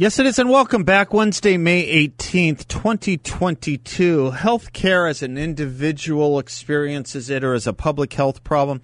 Yes, it is, and welcome back. Wednesday, May 18th, 2022. Healthcare as an individual experiences it or as a public health problem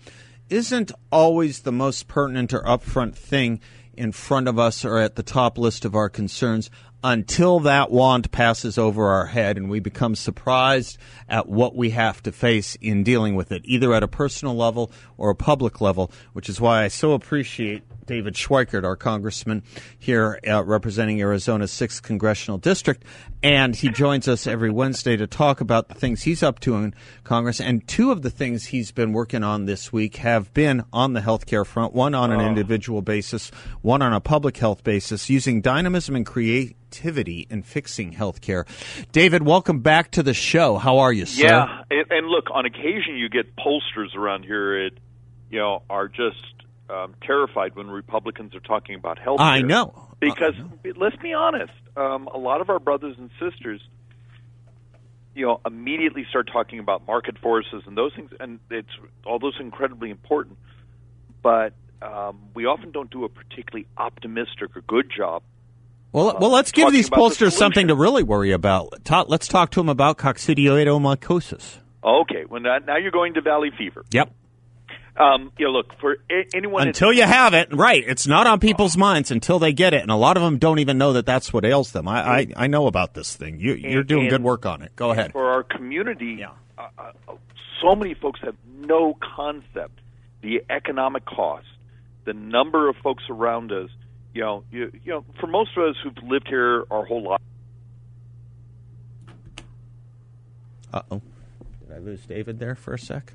isn't always the most pertinent or upfront thing in front of us or at the top list of our concerns until that wand passes over our head and we become surprised at what we have to face in dealing with it, either at a personal level or a public level, which is why I so appreciate David Schweikert, our congressman here uh, representing Arizona's 6th congressional district. And he joins us every Wednesday to talk about the things he's up to in Congress. And two of the things he's been working on this week have been on the healthcare front, one on an Oh. individual basis, one on a public health basis, using dynamism and creativity in fixing healthcare. David, welcome back to the show. How are you, sir? Yeah, and, and look, on occasion you get pollsters around here that, you know, are just um, terrified when Republicans are talking about health. I know. because let's be honest, um, a lot of our brothers and sisters, you know, immediately start talking about market forces and those things, and it's all those incredibly important. But um, we often don't do a particularly optimistic or good job Well, well, let's give these the pollsters something to really worry about. Ta- let's talk to them about coccidioidomycosis. Okay, well now, now you're going to valley fever. Yep. Um, you know, look for a- anyone Until you have it, right? It's not on people's minds until they get it, and a lot of them don't even know that that's what ails them. I I, I know about this thing. You you're And- doing and- good work on it. Go ahead. for our community. Uh, uh, so many folks have no concept the economic cost, the number of folks around us. You know, you, you know, for most of us who've lived here our whole life. Uh oh. Did I lose David there for a sec?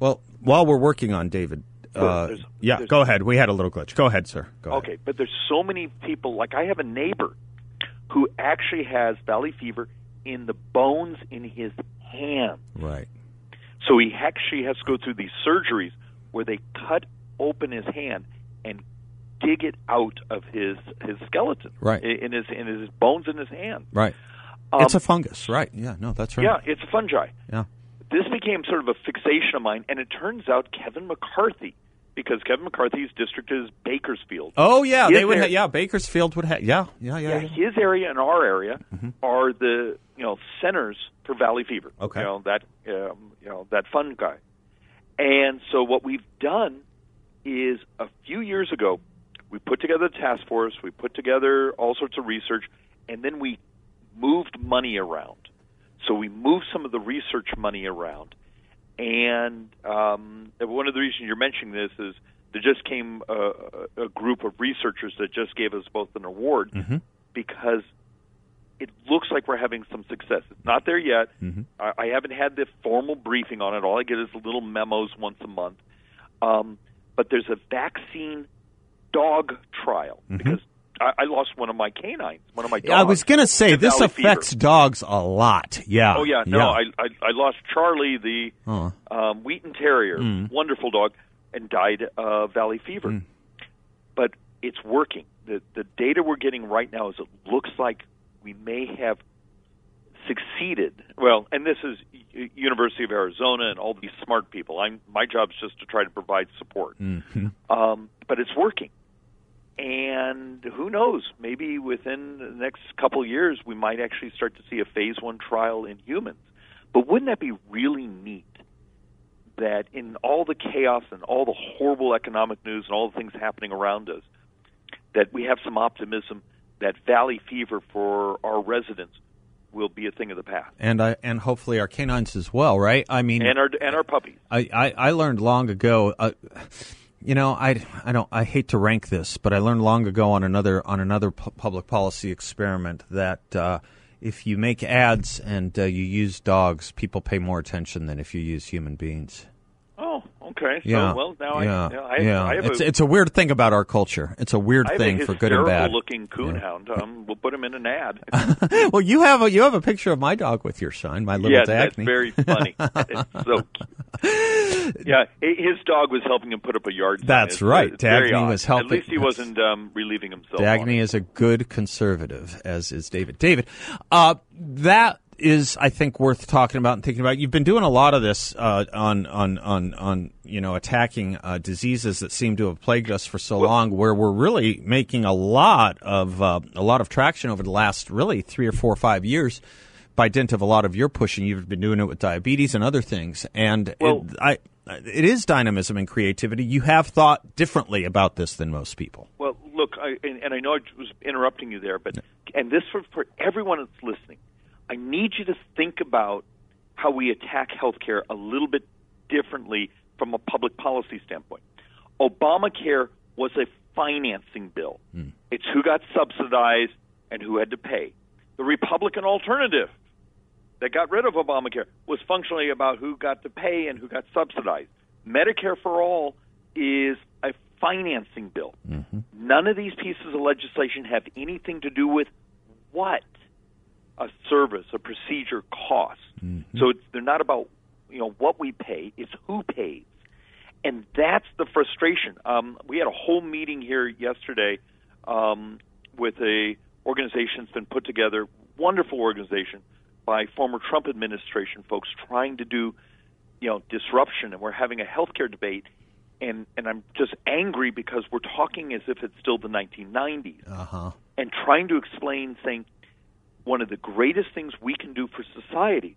Well, while we're working on David, uh, There's- yeah, there's- go ahead. We had a little glitch. Go ahead, sir. Go ahead. Okay, but there's so many people. Like I have a neighbor who actually has valley fever in the bones in his hand. Right. So he actually has to go through these surgeries where they cut open his hand and dig it out of his his skeleton, Right. In his in his bones in his hand. Right. Um, it's a fungus. Right. Yeah. No, that's right. Yeah, it's a fungi. Yeah. This became sort of a fixation of mine, and it turns out Kevin McCarthy, because Kevin McCarthy's district is Bakersfield. Oh yeah, His they would. ar- Ha- yeah, Bakersfield would have. Yeah, yeah, yeah. yeah, yeah. his area and our area Mm-hmm. are the you know centers for valley fever. Okay. you know that um, you know that fun guy, and so what we've done is a few years ago we put together a task force, we put together all sorts of research, and then we moved money around. So we moved some of the research money around, and um, one of the reasons you're mentioning this is there just came a, a group of researchers that just gave us both an award Mm-hmm. because it looks like we're having some success. It's not there yet. Mm-hmm. I, I haven't had the formal briefing on it. All I get is little memos once a month. Um, but there's a vaccine dog trial because I, I lost one of my canines, one of my dogs. Mm-hmm. I was gonna say this valley fever. affects dogs a lot. Yeah. Oh yeah, no, I, I I lost Charlie, the Oh. um, Wheaten Terrier, Mm. wonderful dog, and died of valley fever. Mm. But it's working. The the data we're getting right now is it looks like we may have succeeded. Well, and this is University of Arizona and all these smart people. I'm my job's just to try to provide support. Mhm. Um, but it's working. And who knows? Maybe within the next couple of years, we might actually start to see a phase one trial in humans. But wouldn't that be really neat? That in all the chaos and all the horrible economic news and all the things happening around us, that we have some optimism that valley fever for our residents will be a thing of the past, And I and hopefully our canines as well, right? I mean, and our and our puppies. I, I, I learned long ago. Uh, you know, I, I don't. I hate to rank this, but I learned long ago on another on another pu- public policy experiment that uh, if you make ads and uh, you use dogs, people pay more attention than if you use human beings. Oh, okay. So, Yeah. well, now yeah. I, you I, yeah. I have it's a, it's a weird thing about our culture. It's a weird I thing a for good and bad. looking coonhound. Um, we'll put him in an ad. well, you have a you have a picture of my dog with your son, my little yeah, Dagny. that's very funny. it's so cute. Yeah, his dog was helping him put up a yard. That's It's- right. it's Dagny was helping- At least he wasn't um, relieving himself. Dagny is a good conservative, as is David. David, uh, that is, I think, worth talking about and thinking about. You've been doing a lot of this uh, on on on on you know attacking uh, diseases that seem to have plagued us for so long, where we're really making a lot of uh, a lot of traction over the last really three or four or five years. By dint of a lot of your pushing, you've been doing it with diabetes and other things, and Well- it, I, it is dynamism and creativity. You have thought differently about this than most people. Well, look, I, and, and I know I was interrupting you there, but and this for, for everyone that's listening, I need you to think about how we attack healthcare a little bit differently from a public policy standpoint. Obamacare was a financing bill. Hmm. It's who got subsidized and who had to pay. The Republican alternative that got rid of Obamacare was functionally about who got to pay and who got subsidized. Medicare for all is a financing bill. Mm-hmm. None of these pieces of legislation have anything to do with what a service, a procedure costs. So it's, they're not about you know what we pay; it's who pays, and that's the frustration. Um, we had a whole meeting here yesterday um, with a organization that's been put together, wonderful organization by former Trump administration folks trying to do you know disruption, and we're having a healthcare debate. And and I'm just angry because we're talking as if it's still the 1990s, Uh-huh. and trying to explain, saying one of the greatest things we can do for society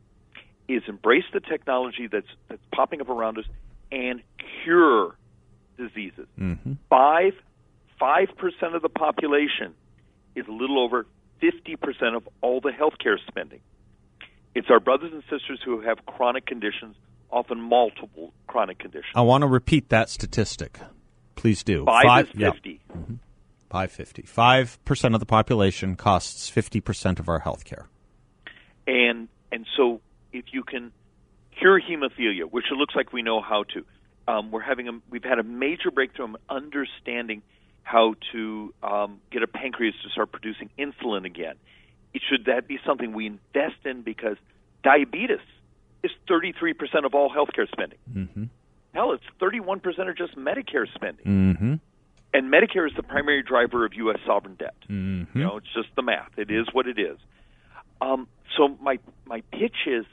is embrace the technology that's that's popping up around us and cure diseases. Mm-hmm. Five five percent of the population is a little over fifty percent of all the healthcare spending. It's our brothers and sisters who have chronic conditions, often multiple chronic conditions. I want to repeat that statistic. Please do. Five, five is fifty. Yeah. Mm-hmm. 550. 5% of the population costs 50% of our health care. And and so if you can cure hemophilia, which it looks like we know how to, um, we're having a, we've had a major breakthrough in understanding how to um, get a pancreas to start producing insulin again. It, should that be something we invest in because diabetes is 33% of all healthcare spending. Mm-hmm. Hell, it's 31% of just Medicare spending. Mm-hmm. And Medicare is the primary driver of U.S. sovereign debt. Mm-hmm. You know, it's just the math. It is what it is. Um, so my my pitch is,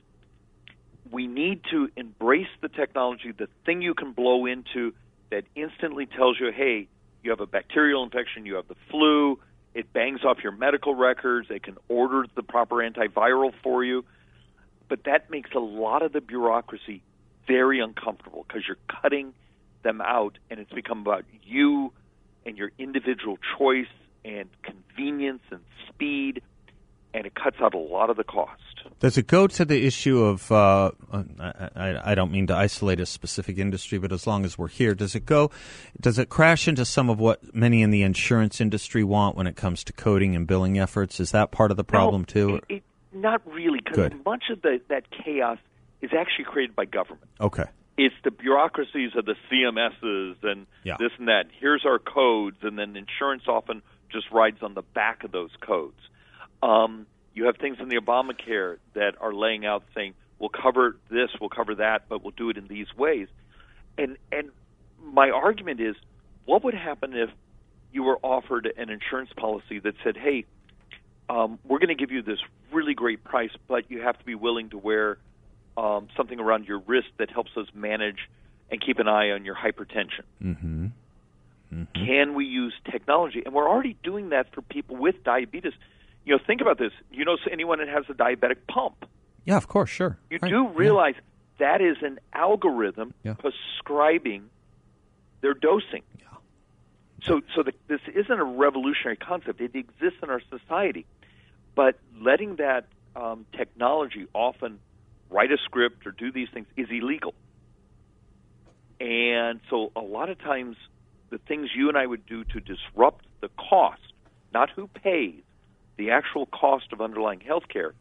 we need to embrace the technology. The thing you can blow into that instantly tells you, hey, you have a bacterial infection, you have the flu. It bangs off your medical records. It can order the proper antiviral for you. But that makes a lot of the bureaucracy very uncomfortable because you're cutting them out, and it's become about you and your individual choice and convenience and speed, and it cuts out a lot of the cost. Does it go to the issue of? Uh, I, I, I don't mean to isolate a specific industry, but as long as we're here, does it go? Does it crash into some of what many in the insurance industry want when it comes to coding and billing efforts? Is that part of the problem No, too? It, it, not really, because much of the, that chaos is actually created by government. Okay. It's the bureaucracies of the CMSs and Yeah. this and that. Here's our codes, and then insurance often just rides on the back of those codes. Um, you have things in the Obamacare that are laying out saying we'll cover this, we'll cover that, but we'll do it in these ways. And and my argument is, what would happen if you were offered an insurance policy that said, "Hey, um, we're going to give you this really great price, but you have to be willing to wear um, something around your wrist that helps us manage and keep an eye on your hypertension. Mm-hmm. Can we use technology? And we're already doing that for people with diabetes. You know, think about this. You know, anyone that has a diabetic pump, Yeah, of course, sure. you Right. do Yeah. realize that is an algorithm Yeah. prescribing their dosing. So, so the, this isn't a revolutionary concept. It exists in our society, but letting that um, technology often write a script or do these things is illegal. And so, a lot of times, the things you and I would do to disrupt the cost, not who pays, the actual cost of underlying health care,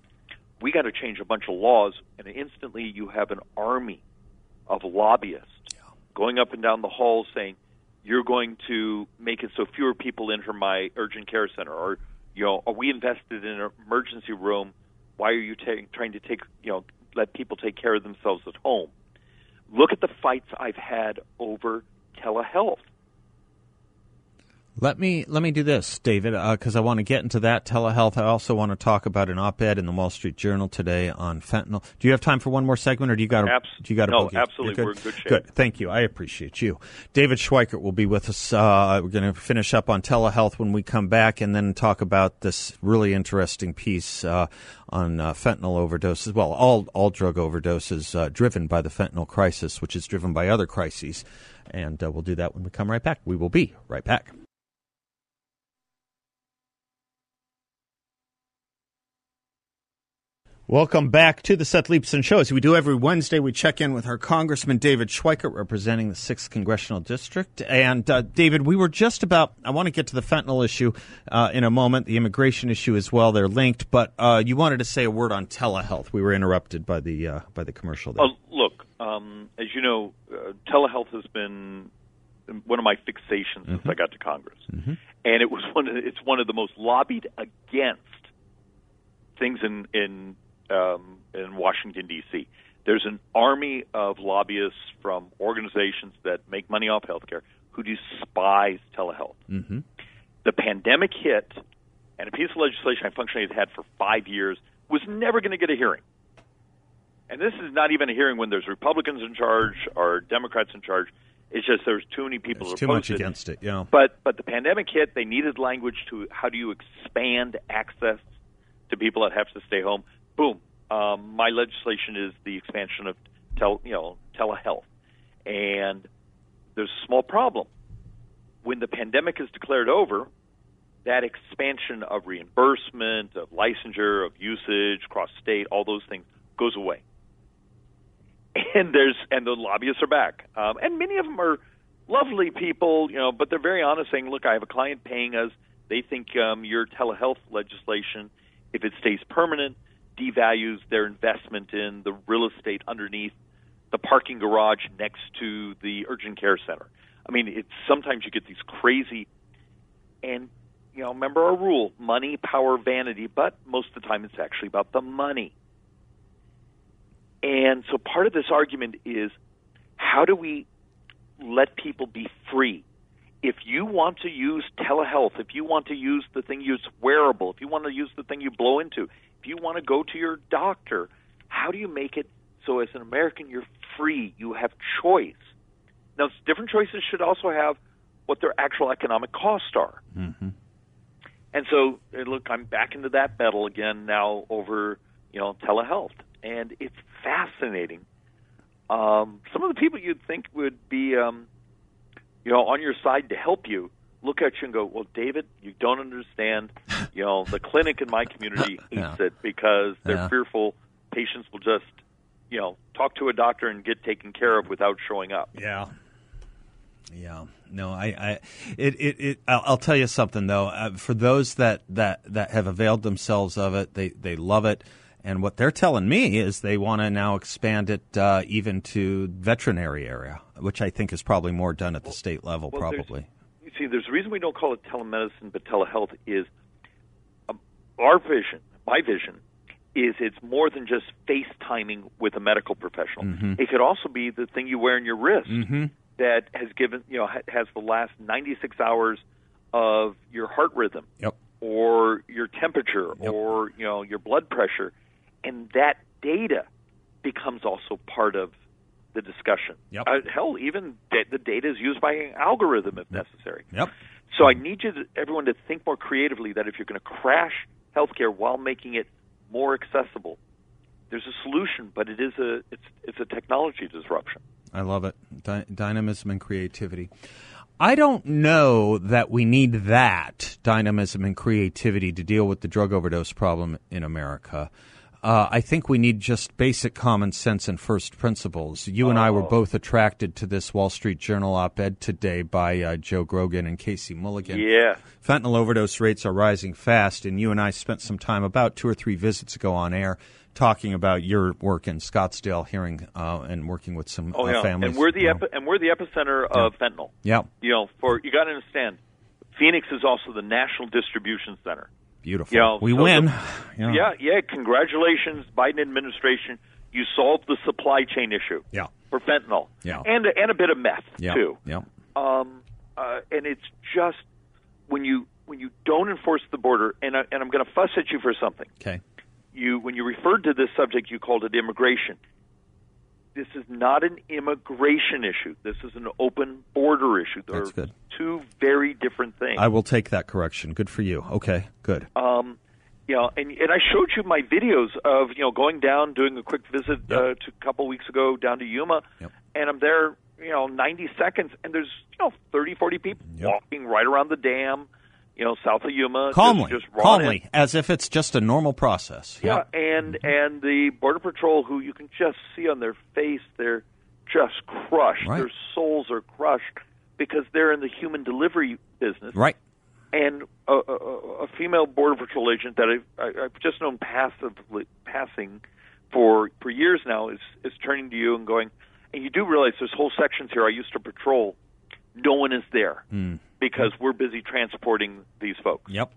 we got to change a bunch of laws, and instantly you have an army of lobbyists going up and down the halls saying, "You're going to make it so fewer people enter my urgent care center," or you know, "Are we invested in an emergency room? Why are you ta- trying to take you know let people take care of themselves at home?" Look at the fights I've had over telehealth. Let me let me do this, David, because uh, I want to get into that telehealth. I also want to talk about an op-ed in the Wall Street Journal today on fentanyl. Do you have time for one more segment, or do you got? Abs- do you got? No, absolutely. We're in good shape. Good. Thank you. I appreciate you. David Schweikert will be with us. Uh, we're going to finish up on telehealth when we come back, and then talk about this really interesting piece uh, on uh, fentanyl overdoses. Well, all all drug overdoses uh, driven by the fentanyl crisis, which is driven by other crises, and uh, we'll do that when we come right back. We will be right back. Welcome back to the Seth Leibsohn Show. As we do every Wednesday, we check in with our Congressman David Schweikert, representing the 6th Congressional District. And, uh, David, we were just about, I want to get to the fentanyl issue uh, in a moment, the immigration issue as well. They're linked. But uh, you wanted to say a word on telehealth. We were interrupted by the, uh, by the commercial there. Look, um, as you know, uh, telehealth has been one of my fixations mm-hmm. since I got to Congress. Mm-hmm. And it was one of, it's one of the most lobbied against things in, in um, in Washington D.C. There's an army of lobbyists from organizations that make money off healthcare who despise telehealth. Mm-hmm. The pandemic hit, and a piece of legislation I functionally had had for five years was never going to get a hearing. And this is not even a hearing when there's Republicans in charge or Democrats in charge. It's just there's too many people. There's too much it. against it. Yeah. But but the pandemic hit. They needed language to how do you expand access to people that have to stay home boom, um, my legislation is the expansion of tel, you know telehealth, and there's a small problem. When the pandemic is declared over, that expansion of reimbursement, of licensure, of usage, cross state, all those things goes away. And there's and the lobbyists are back, um, and many of them are lovely people, you know, but they're very honest, saying, "Look, I have a client paying us. They think um, your telehealth legislation, if it stays permanent, devalues their investment in the real estate underneath the parking garage next to the urgent care center. I mean, it's sometimes you get these crazy and you know, remember our rule, money, power, vanity, but most of the time it's actually about the money. And so part of this argument is how do we let people be free? If you want to use telehealth, if you want to use the thing you use wearable, if you want to use the thing you blow into, you want to go to your doctor, how do you make it so as an American you're free, you have choice? Now, different choices should also have what their actual economic costs are. Mm-hmm. And so, look, I'm back into that battle again now over you know telehealth, and it's fascinating. Um, some of the people you'd think would be um, you know on your side to help you look at you and go, "Well, David, you don't understand. You know, the clinic in my community hates yeah. it because they're yeah. fearful patients will just, you know, talk to a doctor and get taken care of without showing up." Yeah. Yeah, no, I, I it, it, it I'll, I'll tell you something though. Uh, for those that, that, that have availed themselves of it, they, they love it. And what they're telling me is they want to now expand it uh, even to veterinary area, which I think is probably more done at the state level, well, probably see, there's a reason we don't call it telemedicine, but telehealth is um, our vision. My vision is it's more than just FaceTiming with a medical professional. Mm-hmm. It could also be the thing you wear in your wrist mm-hmm. that has given you know has the last 96 hours of your heart rhythm yep. or your temperature yep. or you know your blood pressure, and that data becomes also part of the discussion. Yep. Uh, hell, even the data is used by an algorithm if necessary. Yep. So I need you, to, everyone, to think more creatively that if you're going to crash healthcare while making it more accessible, there's a solution, but it is a it's it's a technology disruption. I love it, Dy- dynamism and creativity. I don't know that we need that dynamism and creativity to deal with the drug overdose problem in America. Uh, I think we need just basic common sense and first principles. You and I were Oh. both attracted to this Wall Street Journal op ed today by uh, Joe Grogan and Casey Mulligan. Yeah. Fentanyl overdose rates are rising fast, and you and I spent some time about two or three visits ago on air talking about your work in Scottsdale, hearing uh, and working with some Oh uh, yeah. families. And we're the you know. epi- and we're the epicenter of fentanyl. yeah, You know, for you got to understand, Phoenix is also the national distribution center. Beautiful. You know, we so win. the- yeah. Yeah, yeah. Congratulations, Biden administration. You solved the supply chain issue Yeah. for fentanyl. Yeah. And and a bit of meth Yeah. too. Yeah. Um, uh, and it's just when you when you don't enforce the border, and I, and I'm going to fuss at you for something. Okay. You when you referred to this subject, you called it immigration. This is not an immigration issue. This is an open border issue. They're That's good. two very different things. I will take that correction. Good for you. Okay. Good. um, you know, and and I showed you my videos of you know going down, doing a quick visit Yep. uh, to a couple weeks ago down to Yuma, Yep. and I'm there, you know, 90 seconds, and there's you know 30, 40 people Yep. walking right around the dam, you know, south of Yuma, calmly, just, running. calmly, as if it's just a normal process. Yeah, and and the border patrol, who you can just see on their face, they're just crushed. Right. Their souls are crushed because they're in the human delivery business. Right. And a, a, a female border patrol agent that I've, I- I've just known passively passing for for years now is is turning to you and going, and you do realize there's whole sections here I used to patrol. No one is there hmm. Because we're busy transporting these folks. Yep.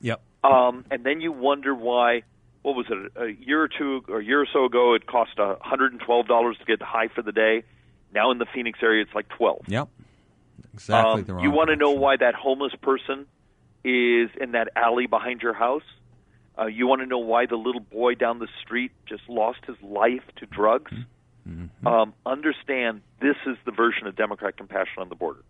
Yep. Um, and then you wonder why. What was it? A year or two, or a year or so ago, it cost a hundred and twelve dollars to get high for the day. Now in the Phoenix area, it's like twelve. Yep. Exactly Um, the wrong you want to know why that homeless person is in that alley behind your house? Uh, you want to know why the little boy down the street just lost his life to drugs? Mm-hmm. Um, understand this is the version of Democrat compassion on the border.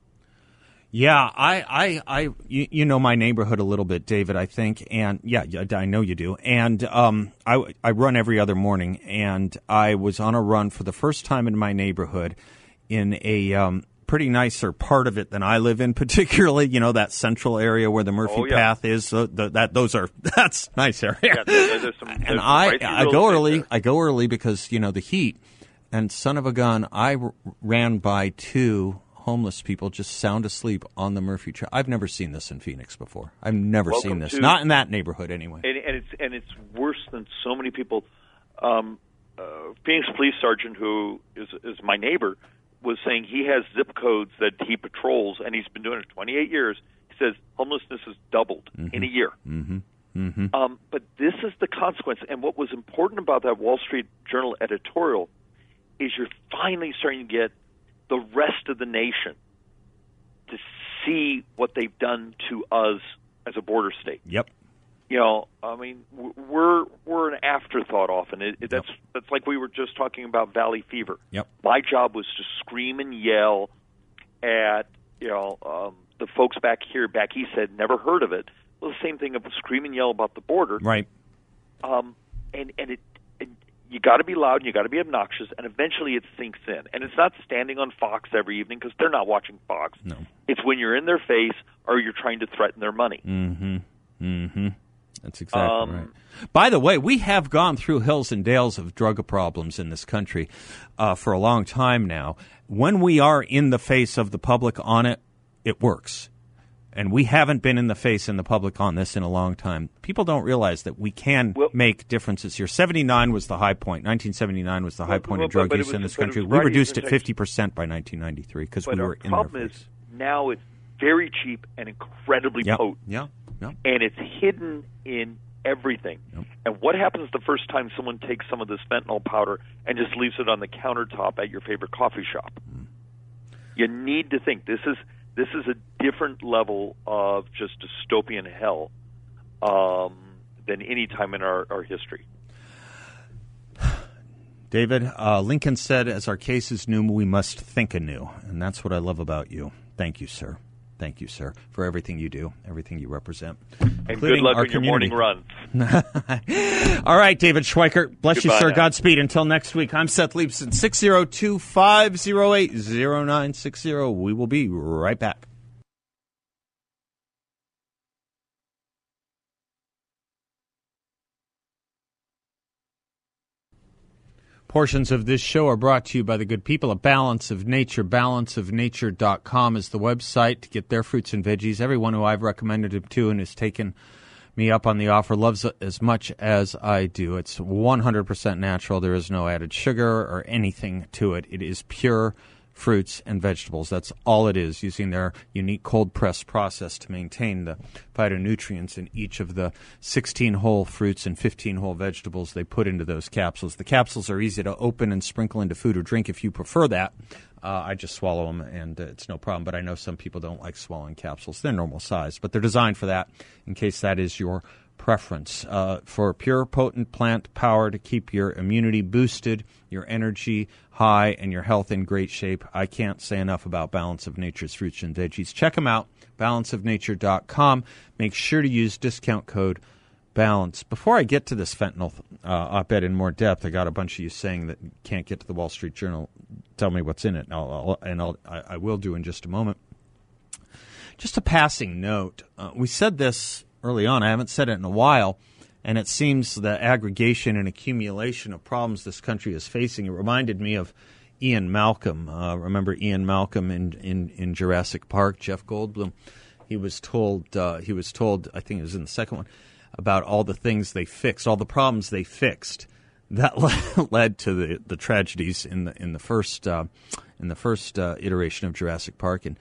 Yeah, I, I, I, you, you know my neighborhood a little bit, David. I think, and yeah, I know you do. And um, I, I run every other morning, and I was on a run for the first time in my neighborhood, in a um, pretty nicer part of it than I live in, particularly, you know, that central area where the Murphy Oh, yeah. Path is. So the, that those are that's nice area. Yeah, there- there's some- there's and I, I go early. there. I go early because you know the heat. And son of a gun, I r- ran by two homeless people just sound asleep on the Murphy Trail. I've never seen this in Phoenix before. I've never Welcome seen this. to- Not in that neighborhood, anyway. and, and it's and it's worse than so many people. Um, uh, Phoenix Police Sergeant, who is is my neighbor, was saying he has zip codes that he patrols, and he's been doing it 28 years. He says homelessness has doubled in a year. Mm-hmm. Mm-hmm. Um, but this is the consequence. And what was important about that Wall Street Journal editorial is you're finally starting to get the rest of the nation to see what they've done to us as a border state Yep. you know, I mean, we're we're an afterthought often. It, it, that's that's like we were just talking about Valley Fever. Yep. My job was to scream and yell at you know um, the folks back here back east had never heard of it. Well, the same thing of scream and yell about the border. Right. Um, and and it. You got to be loud and you got to be obnoxious, and eventually it sinks in. And it's not standing on Fox every evening because they're not watching Fox. No. It's when you're in their face or you're trying to threaten their money. Mm-hmm. Mm-hmm. That's exactly Um, right. By the way, we have gone through hills and dales of drug problems in this country uh, for a long time now. When we are in the face of the public on it, it works. And we haven't been in the face in the public on this in a long time. People don't realize that we can Well- make differences here. 79 was the high point. 1979 was the high Well, point well, of drug but use in this country. We reduced it 50% by 1993 because we were in their problem is now it's very cheap and incredibly Yep. potent, Yeah. Yeah. and it's hidden in everything. Yep. And what happens the first time someone takes some of this fentanyl powder and just leaves it on the countertop at your favorite coffee shop? Mm. You need to think this is this is a different level of just dystopian hell um, than any time in our, our history. David, uh, Lincoln said, as our case is new, we must think anew. And that's what I love about you. Thank you, sir. Thank you, sir, for everything you do, everything you represent. And good luck our on your morning community. runs. All right, David Schweikert. Bless you, sir. now. Godspeed. Until next week, I'm Seth Leibsohn, 602 508 0960. We will be right back. Portions of this show are brought to you by the good people at Balance of Nature. Balanceofnature.com is the website to get their fruits and veggies. Everyone who I've recommended it to and has taken me up on the offer loves it as much as I do. It's 100% natural. There is no added sugar or anything to it. It is pure fruits and vegetables. That's all it is, using their unique cold press process to maintain the phytonutrients in each of the 16 whole fruits and 15 whole vegetables they put into those capsules. The capsules are easy to open and sprinkle into food or drink if you prefer that. Uh, I just swallow them and uh, it's no problem. But I know some people don't like swallowing capsules. They're normal size, but they're designed for that in case that is your preference uh, for pure, potent plant power to keep your immunity boosted, your energy high, and your health in great shape. I can't say enough about Balance of Nature's fruits and veggies. Check them out, balanceofnature.com. Make sure to use discount code BALANCE. Before I get to this fentanyl uh, op ed in more depth, I got a bunch of you saying that you can't get to the Wall Street Journal. Tell me what's in it, and, I'll, I'll, and I'll, I, I will do in just a moment. Just a passing note. Uh, we said this early on. I haven't said it in a while, and it seems the aggregation and accumulation of problems this country is facing. It reminded me of Ian Malcolm. Uh, remember Ian Malcolm in, in, in Jurassic Park? Jeff Goldblum. He was told. Uh, he was told. I think it was in the second one about all the things they fixed, all the problems they fixed. That led to the, the tragedies in the in the first uh, in the first uh, iteration of Jurassic Park and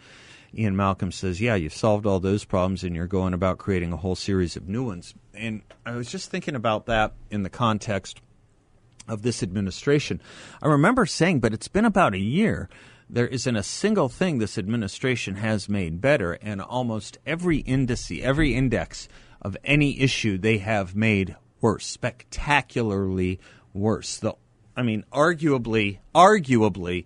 Ian Malcolm says, Yeah, you've solved all those problems and you're going about creating a whole series of new ones. And I was just thinking about that in the context of this administration. I remember saying, but it's been about a year. There isn't a single thing this administration has made better, and almost every index, every index of any issue they have made worse, spectacularly worse. The I mean, arguably, arguably,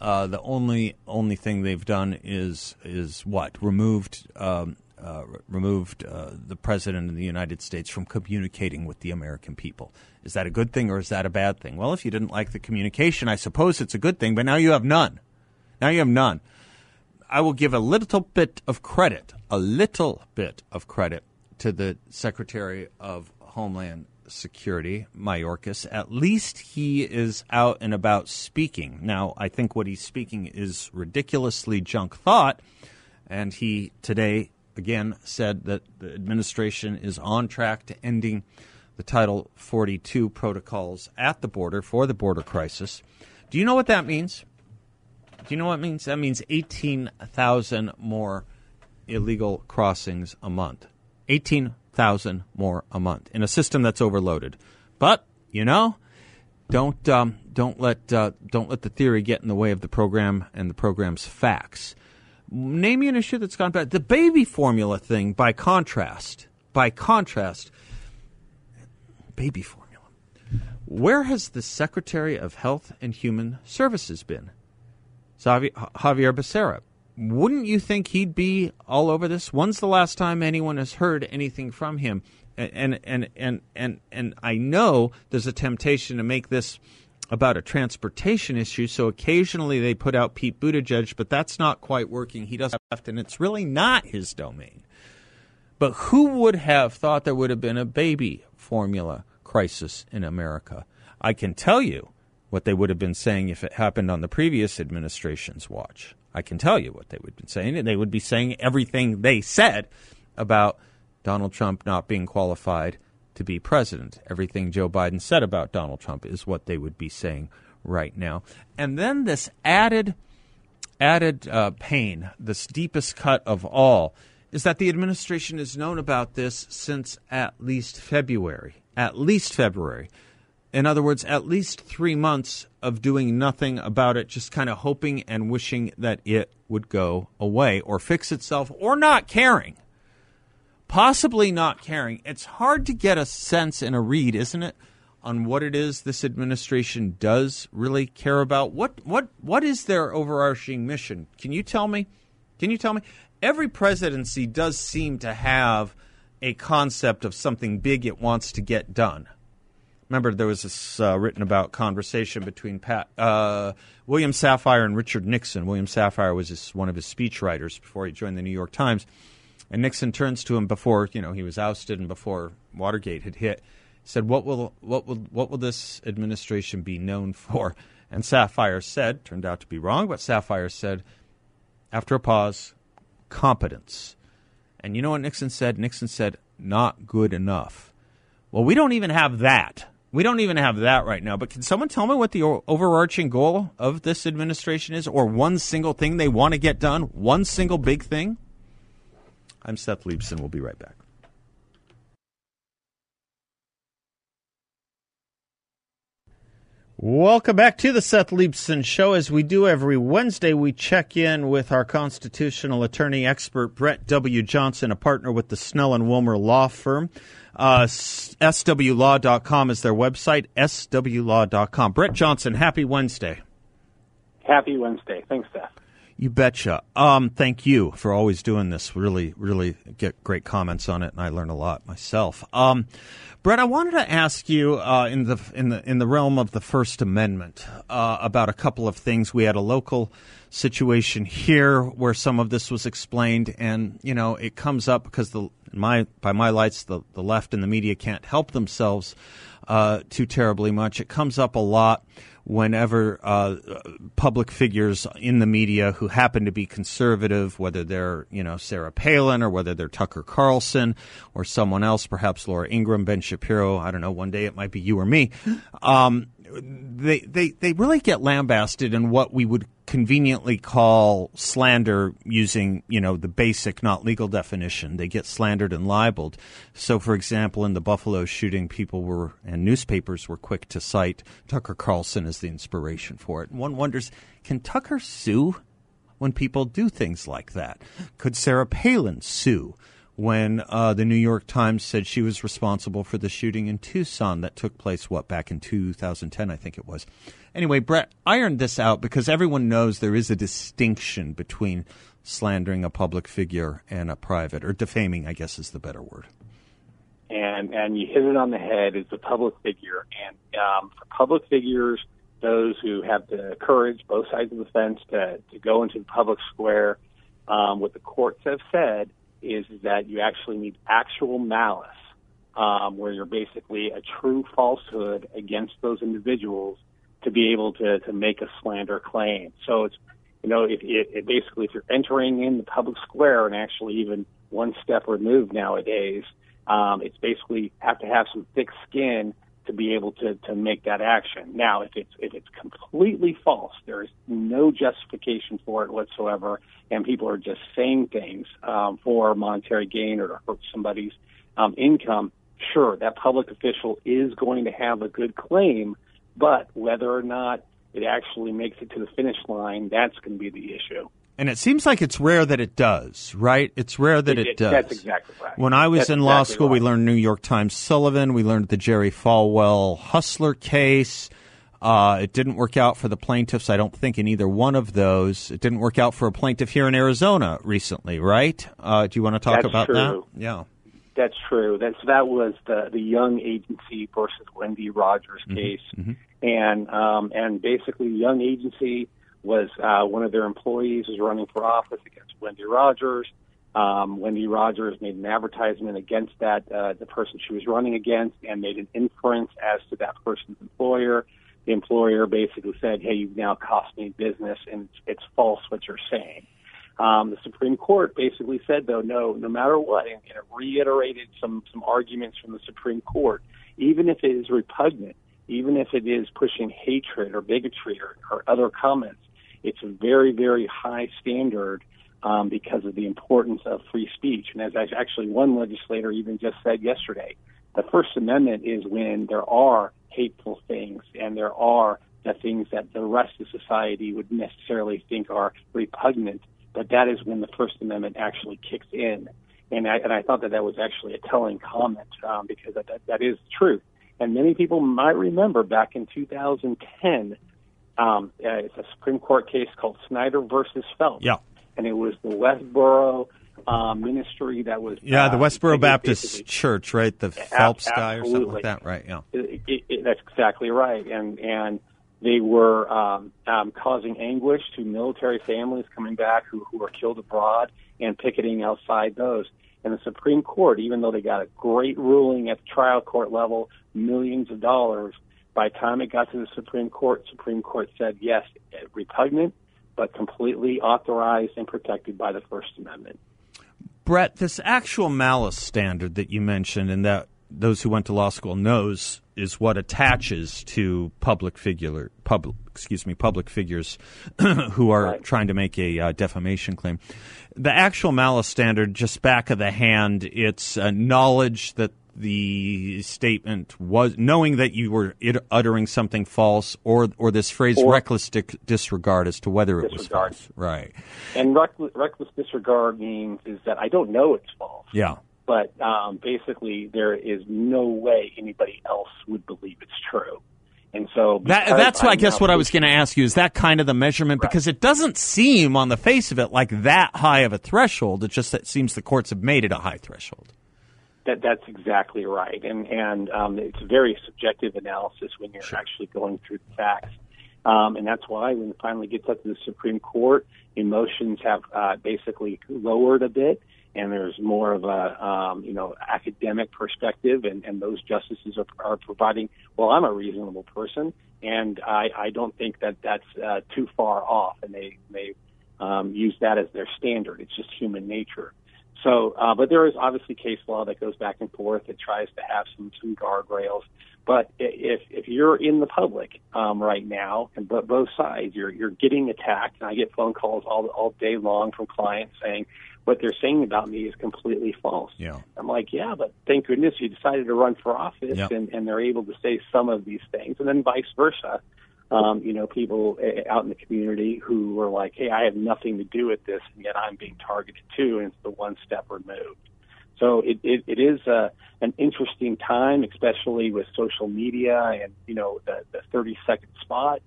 uh, the only only thing they've done is is what removed um, uh, removed uh, the president of the United States from communicating with the American people. Is that a good thing or is that a bad thing? Well, if you didn't like the communication, I suppose it's a good thing. But now you have none. Now you have none. I will give a little bit of credit, a little bit of credit to the Secretary of Homeland Security, Mayorkas, at least he is out and about speaking. Now, I think what he's speaking is ridiculously junk thought, and he today again said that the administration is on track to ending the Title 42 protocols at the border for the border crisis. Do you know what that means? Do you know what it means? That means 18,000 more illegal crossings a month. 18 thousand more a month in a system that's overloaded. But you know, don't um, don't let uh, don't let the theory get in the way of the program and the program's facts. Name me an issue that's gone bad. The baby formula thing, by contrast, by contrast, baby formula. Where has the Secretary of Health and Human Services been? Javier Becerra wouldn't you think he'd be all over this? When's the last time anyone has heard anything from him? And and and and and I know there's a temptation to make this about a transportation issue. So occasionally they put out Pete Buttigieg, but that's not quite working. He doesn't have and it's really not his domain. But who would have thought there would have been a baby formula crisis in America? I can tell you what they would have been saying if it happened on the previous administration's watch. I can tell you what they would be saying. And they would be saying everything they said about Donald Trump not being qualified to be president. Everything Joe Biden said about Donald Trump is what they would be saying right now. And then this added added uh, pain, this deepest cut of all, is that the administration has known about this since at least February. At least February. In other words, at least three months of doing nothing about it, just kind of hoping and wishing that it would go away or fix itself or not caring. Possibly not caring. It's hard to get a sense and a read, isn't it, on what it is this administration does really care about? What what what is their overarching mission? Can you tell me? Can you tell me? Every presidency does seem to have a concept of something big it wants to get done remember there was this uh, written about conversation between Pat, uh, William Safire and Richard Nixon. William Safire was his, one of his speechwriters before he joined the New York Times. And Nixon turns to him before you know he was ousted and before Watergate had hit, said, "What will what will what will this administration be known for?" And Safire said, turned out to be wrong, but Safire said, after a pause, competence. And you know what Nixon said? Nixon said, "Not good enough." Well, we don't even have that. We don't even have that right now. But can someone tell me what the overarching goal of this administration is, or one single thing they want to get done? One single big thing? I'm Seth Leibsohn. We'll be right back. Welcome back to the Seth Leibsohn Show. As we do every Wednesday, we check in with our constitutional attorney expert, Brett W. Johnson, a partner with the Snell and Wilmer Law Firm. Uh, SWLaw.com is their website, SWLaw.com. Brett Johnson, happy Wednesday. Happy Wednesday. Thanks, Seth. You betcha. Um, thank you for always doing this. Really, really get great comments on it, and I learn a lot myself. Um, Brett, I wanted to ask you uh, in the in the in the realm of the First Amendment uh, about a couple of things. We had a local situation here where some of this was explained, and you know it comes up because the my by my lights the the left and the media can't help themselves uh, too terribly much. It comes up a lot whenever uh, public figures in the media who happen to be conservative, whether they're you know Sarah Palin or whether they're Tucker Carlson or someone else, perhaps Laura Ingraham, Ben Shapiro. I don't know. One day it might be you or me. Um, they they they really get lambasted in what we would conveniently call slander using you know the basic not legal definition. They get slandered and libeled. So for example in the buffalo shooting people were and newspapers were quick to cite tucker carlson as the inspiration for it. And one wonders can tucker sue when people do things like that? Could sarah palin sue when uh, the New York Times said she was responsible for the shooting in Tucson that took place, what, back in 2010, I think it was. Anyway, Brett ironed this out because everyone knows there is a distinction between slandering a public figure and a private, or defaming, I guess is the better word. And and you hit it on the head. It's a public figure, and um, for public figures, those who have the courage, both sides of the fence, to to go into the public square, um, what the courts have said is that you actually need actual malice, um, where you're basically a true falsehood against those individuals to be able to, to make a slander claim. So it's, you know, if it, it basically, if you're entering in the public square and actually even one step removed nowadays, um, it's basically have to have some thick skin to be able to, to make that action. Now, if it's if it's completely false, there is no justification for it whatsoever, and people are just saying things um, for monetary gain or to hurt somebody's um, income. Sure, that public official is going to have a good claim, but whether or not it actually makes it to the finish line, that's going to be the issue. And it seems like it's rare that it does, right? It's rare that it, it does. That's exactly right. When I was that's in exactly law school, right. we learned New York Times Sullivan. We learned the Jerry Falwell Hustler case. Uh, it didn't work out for the plaintiffs, I don't think, in either one of those. It didn't work out for a plaintiff here in Arizona recently, right? Uh, do you want to talk That's about true. that? Yeah. That's true. That's that was the the Young Agency versus Wendy Rogers case, mm-hmm. and um, and basically Young Agency was uh, one of their employees was running for office against Wendy Rogers. Um, Wendy Rogers made an advertisement against that uh, the person she was running against, and made an inference as to that person's employer. The employer basically said, "Hey, you've now cost me business, and it's, it's false what you're saying." Um, the Supreme Court basically said, though, no, no matter what, and, and it reiterated some some arguments from the Supreme Court, even if it is repugnant, even if it is pushing hatred or bigotry or, or other comments, it's a very, very high standard um, because of the importance of free speech. And as actually one legislator even just said yesterday, the First Amendment is when there are hateful things and there are the things that the rest of society would necessarily think are repugnant but that is when the First Amendment actually kicks in. And I, and I thought that that was actually a telling comment um, because that, that, that is the truth. And many people might remember back in 2010, um, uh, it's a Supreme Court case called Snyder versus Phelps. Yeah. And it was the Westboro um, ministry that was. Yeah, the uh, Westboro Baptist Church, right? The Phelps guy or something like that, right? Yeah. it, it, it, that's exactly right. And and they were um, um, causing anguish to military families coming back who, who were killed abroad. and picketing outside those. And the Supreme Court, even though they got a great ruling at the trial court level, millions of dollars, by the time it got to the Supreme Court, Supreme Court said yes, repugnant, but completely authorized and protected by the First Amendment. Brett, this actual malice standard that you mentioned and that those who went to law school knows is what attaches to public figure public excuse me public figures who are right. trying to make a uh, defamation claim. The actual malice standard, just back of the hand, it's uh, knowledge that the statement was knowing that you were uttering something false, or or this phrase or reckless di- disregard as to whether it disregard. was false. Right. And reckless, reckless disregard means is that I don't know it's false. Yeah. But um, basically, there is no way anybody else would believe it's true. And so that, that's what I guess what I was going to ask you is that kind of the measurement right. because it doesn't seem on the face of it like that high of a threshold. It just it seems the courts have made it a high threshold. That that's exactly right, and and um, it's a very subjective analysis when you're sure. actually going through the facts, um, and that's why when it finally gets up to the Supreme Court, emotions have uh, basically lowered a bit, and there's more of a um, you know academic perspective, and, and those justices are, are providing. Well, I'm a reasonable person, and I, I don't think that that's uh, too far off, and they they um, use that as their standard. It's just human nature. So, uh, but there is obviously case law that goes back and forth. It tries to have some some guardrails. But if if you're in the public um, right now, and but both sides, you're you're getting attacked. And I get phone calls all all day long from clients saying what they're saying about me is completely false. Yeah. I'm like, yeah, but thank goodness you decided to run for office, yep. and and they're able to say some of these things, and then vice versa um, you know, people eh, out in the community who were like, "Hey, I have nothing to do with this, and yet I'm being targeted too," and it's the one step removed. So it, it, it is uh, an interesting time, especially with social media and you know the, the 30 second spot.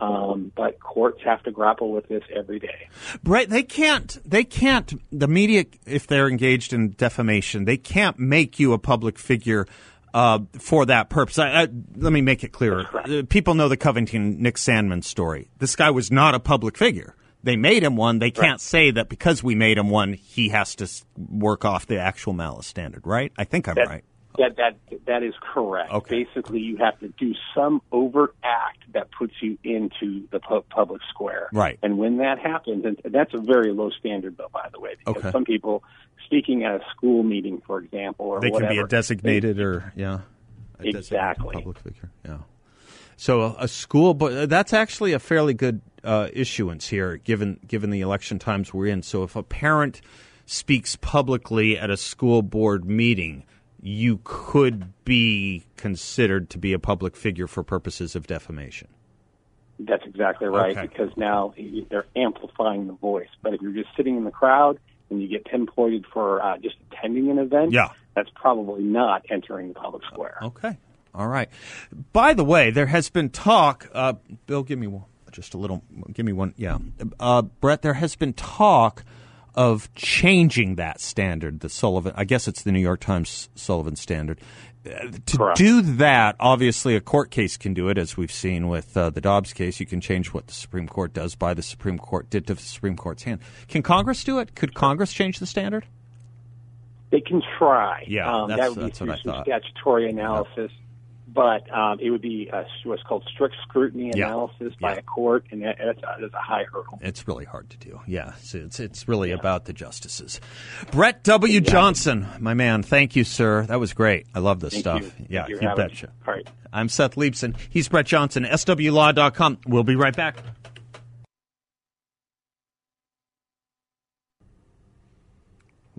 Um, but courts have to grapple with this every day. Right? They can't. They can't. The media, if they're engaged in defamation, they can't make you a public figure uh, for that purpose. I, I, let me make it clearer. Uh, people know the Covington Nick Sandmann story. This guy was not a public figure. They made him one. They can't right. say that because we made him one, he has to work off the actual malice standard, right? I think I'm that, right. That that that is correct. Okay. Basically, you have to do some overt act that puts you into the pu- public square. Right. And when that happens, and that's a very low standard, though, by the way, because okay. some people speaking at a school meeting, for example, or they whatever, can be a designated they, or yeah, exactly public figure. Yeah. So a, school, but that's actually a fairly good uh, issuance here, given given the election times we're in. So if a parent speaks publicly at a school board meeting you could be considered to be a public figure for purposes of defamation. That's exactly right, okay. because now they're amplifying the voice. But if you're just sitting in the crowd and you get pinpointed for uh, just attending an event, yeah. that's probably not entering the public square. Okay. All right. By the way, there has been talk. Uh, Bill, give me one, just a little. Give me one. Yeah, uh, Brett. There has been talk of changing that standard, the Sullivan, I guess it's the New York Times Sullivan standard. Uh, to Correct. do that, obviously, a court case can do it, as we've seen with uh, the Dobbs case. You can change what the Supreme Court does by the Supreme Court, did to the Supreme Court's hand. Can Congress do it? Could Congress change the standard? They can try. Yeah, um, that would that's be what I thought. statutory analysis but um, it would be a, what's called strict scrutiny yeah. analysis by yeah. a court, and that, that's, a, that's a high hurdle. It's really hard to do. Yeah, it's it's, it's really yeah. about the justices. Brett W. Johnson, my man, thank you, sir. That was great. I love this thank stuff. You. Yeah, you, betcha. All right. I'm Seth Leibsohn. He's Brett Johnson, SWLaw.com. We'll be right back.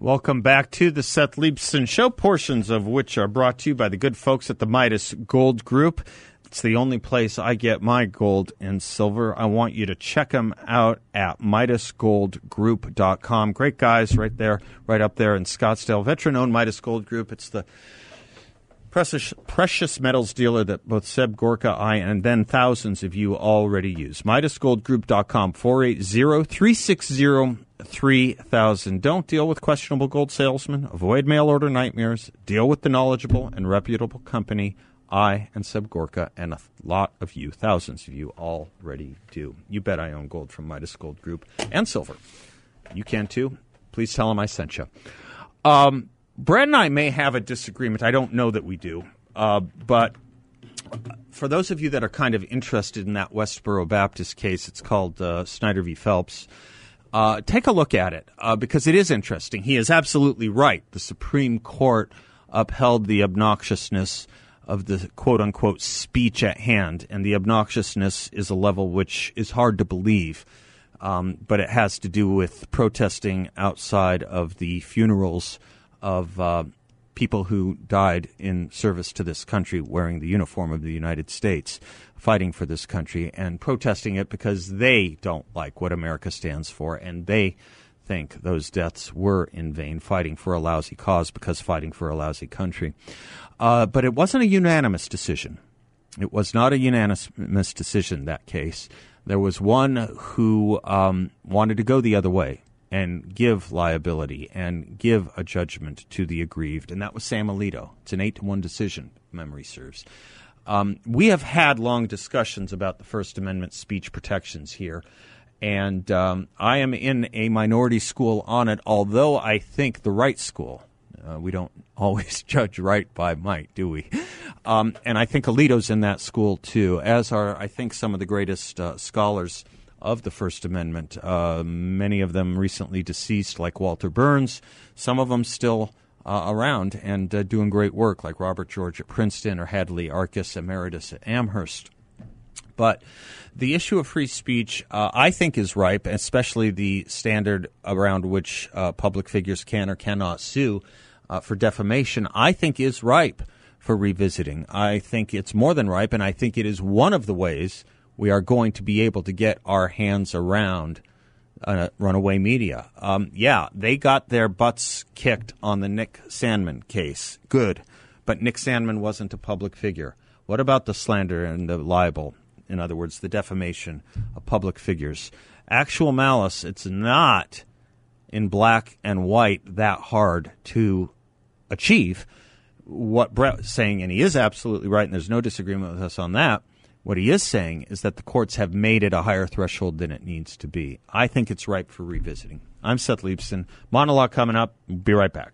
Welcome back to the Seth Leibsohn Show, portions of which are brought to you by the good folks at the Midas Gold Group. It's the only place I get my gold and silver. I want you to check them out at MidasGoldGroup.com. Great guys right there, right up there in Scottsdale. Veteran owned Midas Gold Group. It's the precious, precious metals dealer that both Seb Gorka, I, and then thousands of you already use. MidasGoldGroup.com, 480 360 3000. Don't deal with questionable gold salesmen. Avoid mail order nightmares. Deal with the knowledgeable and reputable company I and Seb Gorka and a lot of you, thousands of you, already do. You bet I own gold from Midas Gold Group and silver. You can too. Please tell him I sent you. Um, Brad and I may have a disagreement. I don't know that we do. Uh, but for those of you that are kind of interested in that Westboro Baptist case, it's called uh, Snyder v. Phelps. Uh, take a look at it uh, because it is interesting. He is absolutely right. The Supreme Court upheld the obnoxiousness of the quote unquote speech at hand, and the obnoxiousness is a level which is hard to believe. Um, but it has to do with protesting outside of the funerals of uh, people who died in service to this country wearing the uniform of the United States, fighting for this country, and protesting it because they don't like what America stands for and they think those deaths were in vain, fighting for a lousy cause because fighting for a lousy country. Uh, but it wasn't a unanimous decision. It was not a unanimous decision, that case. There was one who um, wanted to go the other way and give liability and give a judgment to the aggrieved, and that was Sam Alito. It's an eight to one decision, memory serves. Um, we have had long discussions about the First Amendment speech protections here, and um, I am in a minority school on it, although I think the right school. Uh, we don't always judge right by might, do we? Um, and I think Alito's in that school too, as are, I think, some of the greatest uh, scholars of the First Amendment. Uh, many of them recently deceased, like Walter Berns. Some of them still uh, around and uh, doing great work, like Robert George at Princeton or Hadley Arkes Emeritus at Amherst. But the issue of free speech, uh, I think, is ripe, especially the standard around which uh, public figures can or cannot sue uh, for defamation, I think is ripe for revisiting. I think it's more than ripe, and I think it is one of the ways we are going to be able to get our hands around uh, runaway media. Um, yeah, they got their butts kicked on the Nick Sandmann case. Good. But Nick Sandmann wasn't a public figure. What about the slander and the libel? In other words, the defamation of public figures. Actual malice, it's not in black and white that hard to achieve. What Brett's saying, and he is absolutely right, and there's no disagreement with us on that what he is saying is that the courts have made it a higher threshold than it needs to be. I think it's ripe for revisiting. I'm Seth Leibsohn. Monologue coming up. Be right back.